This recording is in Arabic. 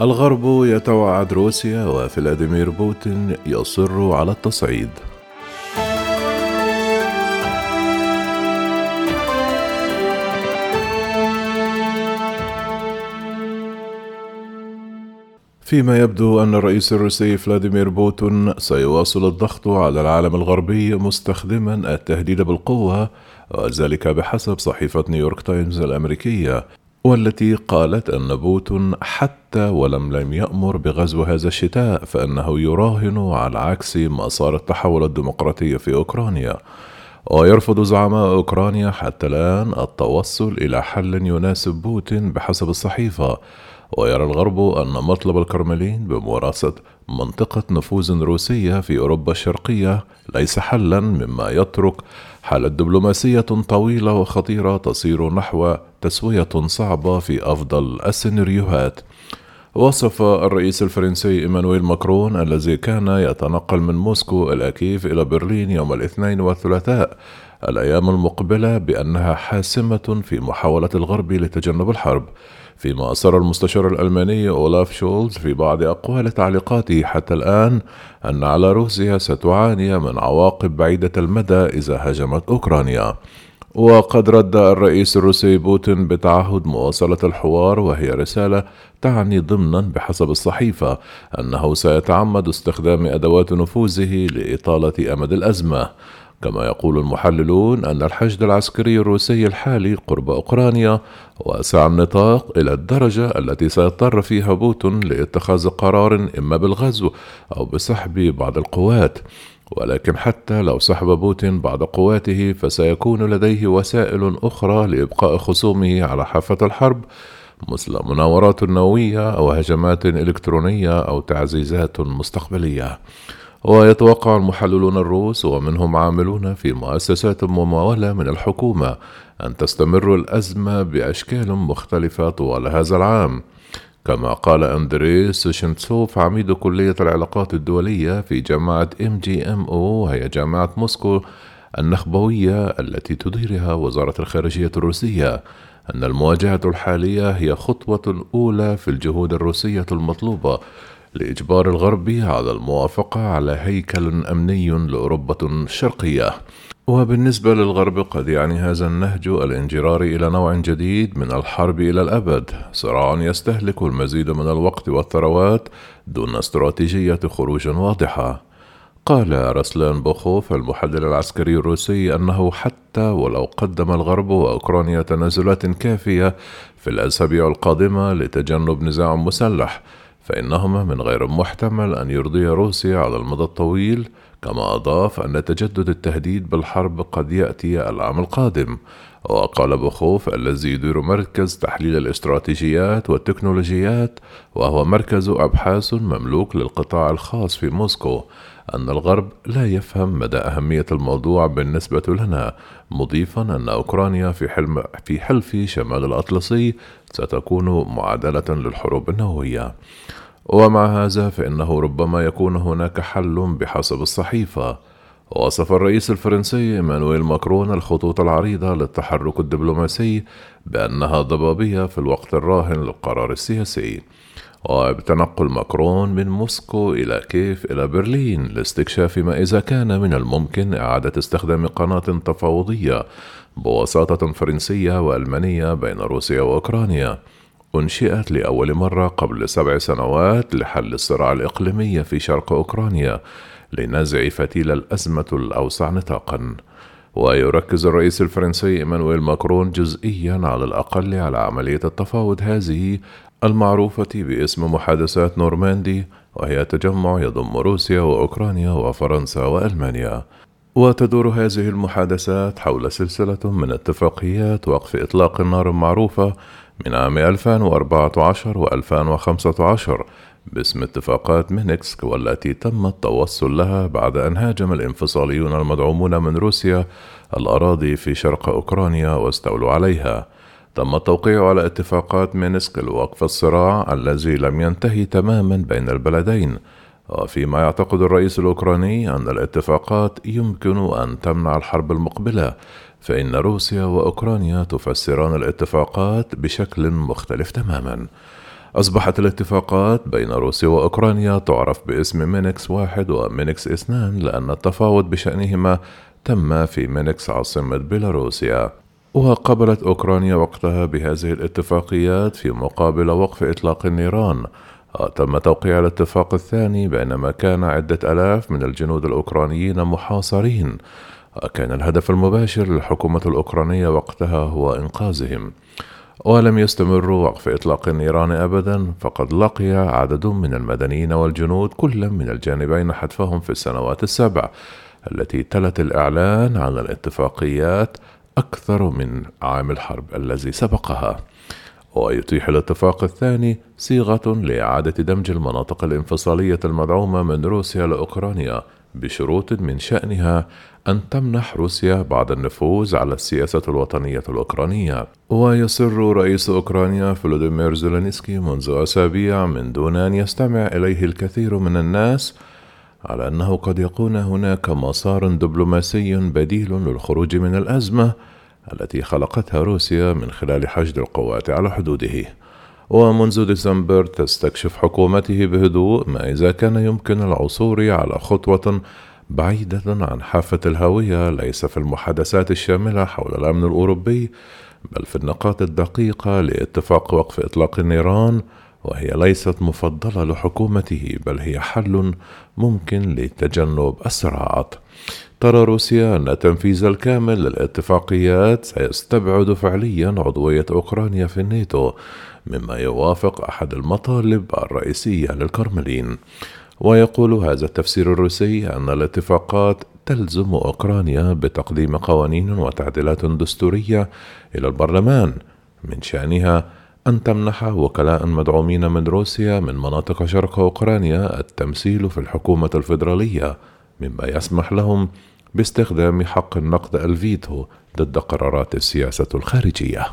الغرب يتوعد روسيا وفلاديمير بوتين يصر على التصعيد. فيما يبدو أن الرئيس الروسي فلاديمير بوتين سيواصل الضغط على العالم الغربي مستخدما التهديد بالقوة وذلك بحسب صحيفة نيويورك تايمز الأمريكية. والتي قالت أن بوتين حتى ولم لم يأمر بغزو هذا الشتاء فإنه يراهن على عكس مسار التحول الديمقراطي في أوكرانيا. ويرفض زعماء أوكرانيا حتى الآن التوصل إلى حل يناسب بوتين بحسب الصحيفة. ويرى الغرب أن مطلب الكرملين بممارسة منطقة نفوذ روسية في أوروبا الشرقية ليس حلا مما يترك حالة دبلوماسية طويلة وخطيرة تصير نحو تسوية صعبة في أفضل السيناريوهات. وصف الرئيس الفرنسي إيمانويل ماكرون الذي كان يتنقل من موسكو إلى كييف إلى برلين يوم الاثنين والثلاثاء الأيام المقبلة بأنها حاسمة في محاولة الغرب لتجنب الحرب. فيما أصر المستشار الألماني أولاف شولز في بعض أقوال تعليقاته حتى الآن أن على روسيا ستعاني من عواقب بعيدة المدى إذا هاجمت أوكرانيا. وقد رد الرئيس الروسي بوتين بتعهد مواصلة الحوار وهي رسالة تعني ضمنا بحسب الصحيفة أنه سيتعمد استخدام أدوات نفوذه لإطالة أمد الأزمة. كما يقول المحللون أن الحشد العسكري الروسي الحالي قرب أوكرانيا وأسع النطاق إلى الدرجة التي سيضطر فيها بوتين لاتخاذ قرار إما بالغزو أو بسحب بعض القوات. ولكن حتى لو سحب بوتين بعض قواته فسيكون لديه وسائل أخرى لإبقاء خصومه على حافة الحرب مثل مناورات نووية أو هجمات إلكترونية أو تعزيزات مستقبلية. ويتوقع المحللون الروس ومنهم عاملون في مؤسسات ممولة من الحكومة أن تستمر الأزمة بأشكال مختلفة طوال هذا العام. كما قال أندري سوشنتسوف عميد كلية العلاقات الدولية في جامعة MGIMO وهي جامعة موسكو النخبوية التي تديرها وزارة الخارجية الروسية. أن المواجهة الحالية هي خطوة أولى في الجهود الروسية المطلوبة. لإجبار الغرب على الموافقة على هيكل أمني لأوروبا الشرقية وبالنسبة للغرب قد يعني هذا النهج الانجرار إلى نوع جديد من الحرب إلى الأبد. صراع يستهلك المزيد من الوقت والثروات دون استراتيجية خروج واضحة. قال رسلان بوخوف المحلل العسكري الروسي أنه حتى ولو قدم الغرب وأوكرانيا تنازلات كافية في الأسابيع القادمة لتجنب نزاع مسلح فإنهما من غير محتمل أن يرضي روسيا على المدى الطويل كما أضاف أن تجدد التهديد بالحرب قد يأتي العام القادم. وقال بخوف الذي يدير مركز تحليل الاستراتيجيات والتكنولوجيات وهو مركز أبحاث مملوك للقطاع الخاص في موسكو أن الغرب لا يفهم مدى أهمية الموضوع بالنسبة لنا مضيفا أن أوكرانيا في, حلم في حلف شمال الأطلسي ستكون معادلة للحروب النووية. ومع هذا فإنه ربما يكون هناك حل بحسب الصحيفة. وصف الرئيس الفرنسي إيمانويل ماكرون الخطوط العريضة للتحرك الدبلوماسي بأنها ضبابية في الوقت الراهن للقرار السياسي. وبتنقل ماكرون من موسكو إلى كيف إلى برلين لاستكشاف ما إذا كان من الممكن إعادة استخدام قناة تفاوضية بوساطة فرنسية وألمانية بين روسيا وأوكرانيا. أنشئت لأول مرة قبل سبع سنوات لحل الصراع الإقليمي في شرق أوكرانيا. لنزع فتيل الأزمة الأوسع نطاقًا. ويركز الرئيس الفرنسي إيمانويل ماكرون جزئيا على الأقل على عملية التفاوض هذه المعروفة باسم محادثات نورماندي وهي تجمع يضم روسيا وأوكرانيا وفرنسا وألمانيا وتدور هذه المحادثات حول سلسلة من اتفاقيات وقف إطلاق النار المعروفة من عام 2014 و 2015 باسم اتفاقات مينسك والتي تم التوصل لها بعد أن هاجم الانفصاليون المدعومون من روسيا الأراضي في شرق أوكرانيا واستولوا عليها. تم التوقيع على اتفاقات مينسك لوقف الصراع الذي لم ينتهي تماما بين البلدين. وفيما يعتقد الرئيس الأوكراني أن الاتفاقات يمكن أن تمنع الحرب المقبلة فإن روسيا وأوكرانيا تفسران الاتفاقات بشكل مختلف تماما. أصبحت الاتفاقات بين روسيا وأوكرانيا تعرف باسم مينسك واحد ومينسك اثنان لأن التفاوض بشأنهما تم في مينسك عاصمة بيلاروسيا. وقبلت أوكرانيا وقتها بهذه الاتفاقيات في مقابل وقف إطلاق النيران. تم توقيع الاتفاق الثاني بينما كان عدة ألاف من الجنود الأوكرانيين محاصرين. كان الهدف المباشر للحكومة الأوكرانية وقتها هو إنقاذهم. ولم يستمر وقف إطلاق النيران أبدا فقد لقي عدد من المدنيين والجنود كل من الجانبين حتفهم في السنوات السبع التي تلت الإعلان عن الاتفاقيات أكثر من عام الحرب الذي سبقها. ويتيح الاتفاق الثاني صيغة لإعادة دمج المناطق الانفصالية المدعومة من روسيا لأوكرانيا بشروط من شأنها أن تمنح روسيا بعض النفوذ على السياسة الوطنية الأوكرانية. ويصر رئيس أوكرانيا فلوديمير زيلينسكي منذ أسابيع من دون أن يستمع إليه الكثير من الناس على أنه قد يكون هناك مسار دبلوماسي بديل للخروج من الأزمة التي خلقتها روسيا من خلال حشد القوات على حدوده. ومنذ ديسمبر تستكشف حكومته بهدوء ما إذا كان يمكن العثور على خطوة بعيدة عن حافة الهوية ليس في المحادثات الشاملة حول الأمن الأوروبي بل في النقاط الدقيقة لاتفاق وقف إطلاق النيران وهي ليست مفضلة لحكومته بل هي حل ممكن لتجنب الصراعات. ترى روسيا أن التنفيذ الكامل للاتفاقيات سيستبعد فعليا عضوية أوكرانيا في الناتو. مما يوافق أحد المطالب الرئيسية للكرملين ويقول هذا التفسير الروسي أن الاتفاقات تلزم أوكرانيا بتقديم قوانين وتعديلات دستورية إلى البرلمان من شأنها أن تمنح وكلاء مدعومين من روسيا من مناطق شرق أوكرانيا التمثيل في الحكومة الفيدرالية مما يسمح لهم باستخدام حق النقد الفيتو ضد قرارات السياسة الخارجية.